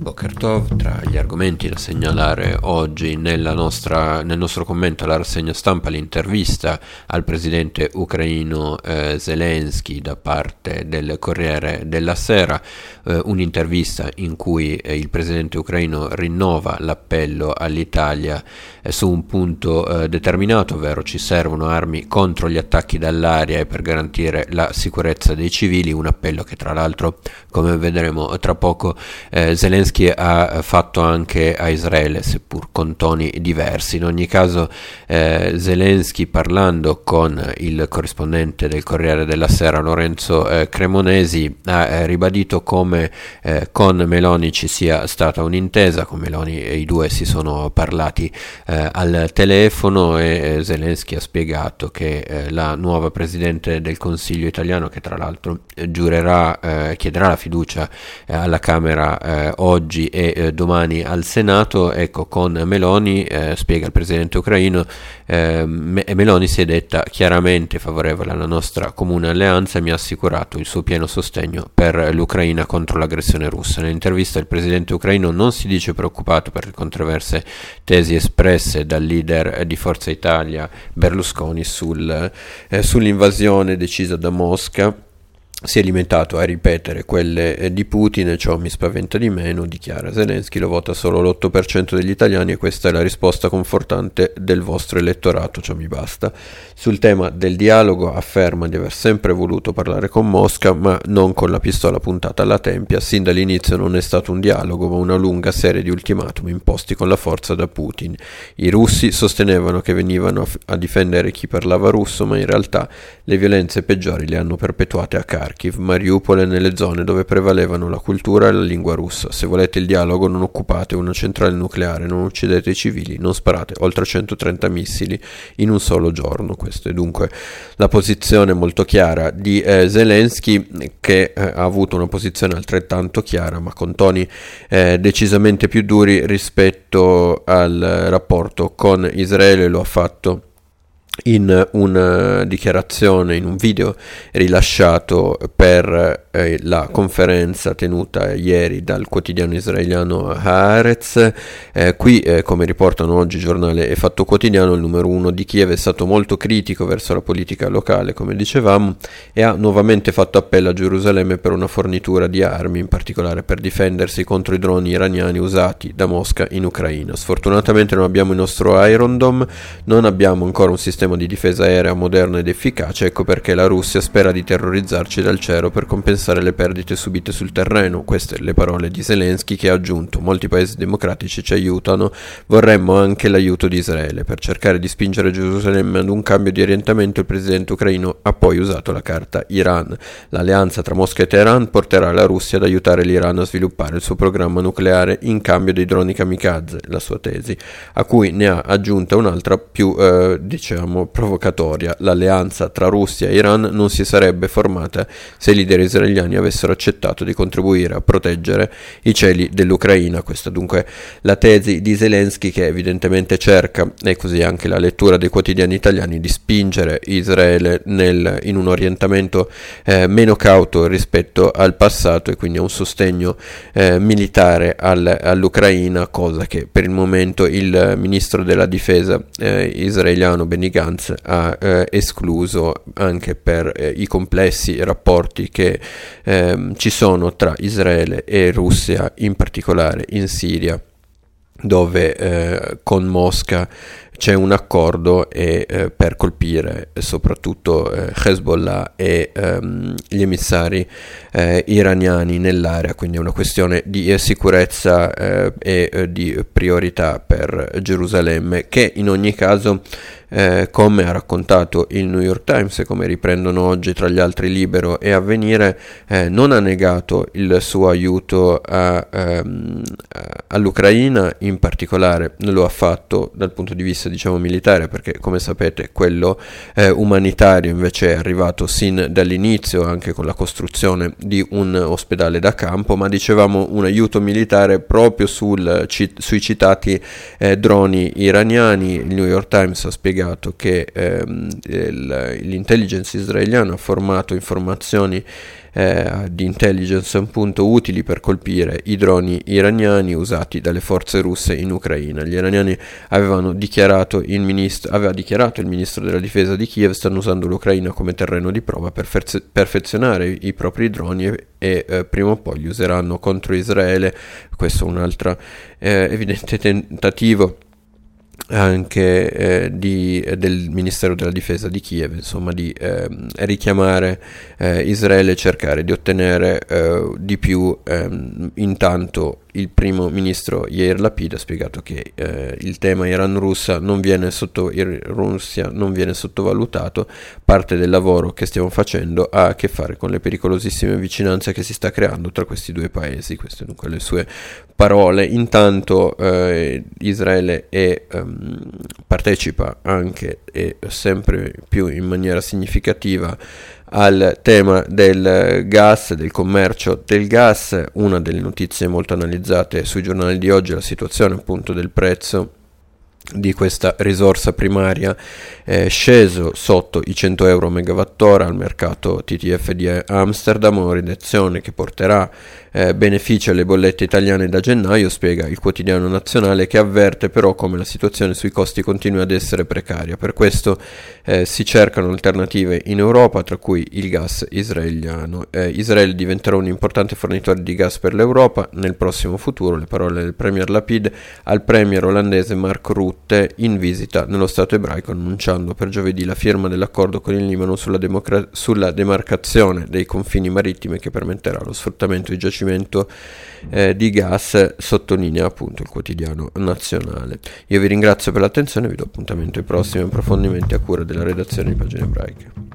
Boker Tov, tra gli argomenti da segnalare oggi nostra, nel nostro commento alla rassegna stampa l'intervista al presidente ucraino eh, Zelensky da parte del Corriere della Sera, eh, un'intervista in cui eh, il presidente ucraino rinnova l'appello all'Italia eh, su un punto eh, determinato, ovvero ci servono armi contro gli attacchi dall'aria e per garantire la sicurezza dei civili, un appello che tra l'altro, come vedremo tra poco, eh, Zelensky Zelensky ha fatto anche a Israele, seppur con toni diversi. In ogni caso, eh, Zelensky parlando con il corrispondente del Corriere della Sera, Lorenzo eh, Cremonesi, ha eh, ribadito come eh, con Meloni ci sia stata un'intesa, con Meloni e i due si sono parlati eh, al telefono e Zelensky ha spiegato che la nuova Presidente del Consiglio italiano, che tra l'altro giurerà, chiederà la fiducia alla Camera oggi, oggi e eh, domani al Senato, ecco con Meloni, eh, spiega il presidente ucraino, eh, Meloni si è detta chiaramente favorevole alla nostra comune alleanza e mi ha assicurato il suo pieno sostegno per l'Ucraina contro l'aggressione russa. Nell'intervista il presidente ucraino non si dice preoccupato per le controverse tesi espresse dal leader di Forza Italia Berlusconi sul, eh, sull'invasione decisa da Mosca si è limitato a ripetere quelle eh, di Putin e ciò mi spaventa di meno, dichiara Zelensky, lo vota solo l'8% degli italiani e questa è la risposta confortante del vostro elettorato, ciò mi basta. Sul tema del dialogo afferma di aver sempre voluto parlare con Mosca, ma non con la pistola puntata alla tempia, sin dall'inizio non è stato un dialogo, ma una lunga serie di ultimatum imposti con la forza da Putin. I russi sostenevano che venivano a difendere chi parlava russo, ma in realtà le violenze peggiori le hanno perpetuate a carico. Kharkiv, Mariupol e nelle zone dove prevalevano la cultura e la lingua russa. Se volete il dialogo non occupate una centrale nucleare, non uccidete i civili, non sparate oltre 130 missili in un solo giorno. Questa è dunque la posizione molto chiara di eh, Zelensky che eh, ha avuto una posizione altrettanto chiara ma con toni eh, decisamente più duri rispetto al rapporto con Israele, lo ha fatto in una dichiarazione, in un video rilasciato per eh, la conferenza tenuta ieri dal quotidiano israeliano Haaretz. Eh, qui, eh, come riportano oggi il giornale e Fatto Quotidiano, il numero uno di Kiev è stato molto critico verso la politica locale, come dicevamo, e ha nuovamente fatto appello a Gerusalemme per una fornitura di armi, in particolare per difendersi contro i droni iraniani usati da Mosca in Ucraina. Sfortunatamente non abbiamo il nostro Iron Dome, non abbiamo ancora un sistema sistema di difesa aerea moderno ed efficace, ecco perché la Russia spera di terrorizzarci dal cielo per compensare le perdite subite sul terreno. Queste le parole di Zelensky che ha aggiunto: Molti paesi democratici ci aiutano, vorremmo anche l'aiuto di Israele. Per cercare di spingere Gerusalemme ad un cambio di orientamento, il presidente ucraino ha poi usato la carta Iran. L'alleanza tra Mosca e Teheran porterà la Russia ad aiutare l'Iran a sviluppare il suo programma nucleare in cambio dei droni kamikaze, la sua tesi, a cui ne ha aggiunta un'altra più, eh, diciamo, provocatoria. L'alleanza tra Russia e Iran non si sarebbe formata se i leader israeliani avessero accettato di contribuire a proteggere i cieli dell'Ucraina. Questa dunque la tesi di Zelensky che evidentemente cerca, e così anche la lettura dei quotidiani italiani, di spingere Israele nel, in un orientamento eh, meno cauto rispetto al passato e quindi a un sostegno eh, militare al, all'Ucraina, cosa che per il momento il ministro della difesa eh, israeliano Benny Gantz ha eh, escluso anche per eh, i complessi rapporti che ehm, ci sono tra Israele e Russia, in particolare in Siria dove eh, con Mosca c'è un accordo e, eh, per colpire soprattutto eh, Hezbollah e ehm, gli emissari eh, iraniani nell'area, quindi è una questione di sicurezza eh, e eh, di priorità per Gerusalemme che in ogni caso eh, come ha raccontato il New York Times e come riprendono oggi tra gli altri Libero e Avvenire, eh, non ha negato il suo aiuto a, ehm, all'Ucraina, in particolare lo ha fatto dal punto di vista diciamo militare perché come sapete quello eh, umanitario invece è arrivato sin dall'inizio anche con la costruzione di un ospedale da campo ma dicevamo un aiuto militare proprio sul, ci, sui citati eh, droni iraniani. Il New York Times ha spiegato spiegato che ehm, il, l'intelligence israeliano ha formato informazioni eh, di intelligence appunto utili per colpire i droni iraniani usati dalle forze russe in Ucraina. Gli iraniani avevano dichiarato il ministro, aveva dichiarato il ministro della difesa di Kiev stanno usando l'Ucraina come terreno di prova per ferze- perfezionare i propri droni e, e eh, prima o poi li useranno contro Israele. Questo è un altro eh, evidente tentativo anche eh, di, del Ministero della Difesa di Kiev, insomma di eh, richiamare eh, Israele e cercare di ottenere eh, di più. Ehm, intanto il primo ministro Yair Lapid ha spiegato che eh, il tema Iran-Russia non, viene sotto, non viene sottovalutato, parte del lavoro che stiamo facendo ha a che fare con le pericolosissime vicinanze che si sta creando tra questi due paesi, queste dunque le sue parole. Intanto eh, Israele è, um, partecipa anche e sempre più in maniera significativa al tema del gas, del commercio del gas, una delle notizie molto analizzate sui giornali di oggi è la situazione appunto del prezzo di questa risorsa primaria è sceso sotto i 100 euro megawattora al mercato TTF di Amsterdam, una riduzione che porterà eh, benefici alle bollette italiane da gennaio, spiega il quotidiano nazionale che avverte però come la situazione sui costi continui ad essere precaria. Per questo eh, si cercano alternative in Europa, tra cui il gas israeliano. Eh, Israele diventerà un importante fornitore di gas per l'Europa nel prossimo futuro, le parole del Premier Lapid al Premier olandese Mark Rutte in visita nello Stato ebraico annunciando per giovedì la firma dell'accordo con il Libano sulla, democra- sulla demarcazione dei confini marittimi che permetterà lo sfruttamento di giacimenti yacimento eh, di gas, sottolinea appunto il quotidiano nazionale. Io vi ringrazio per l'attenzione e vi do appuntamento ai prossimi approfondimenti a cura della redazione di Pagine Ebraiche.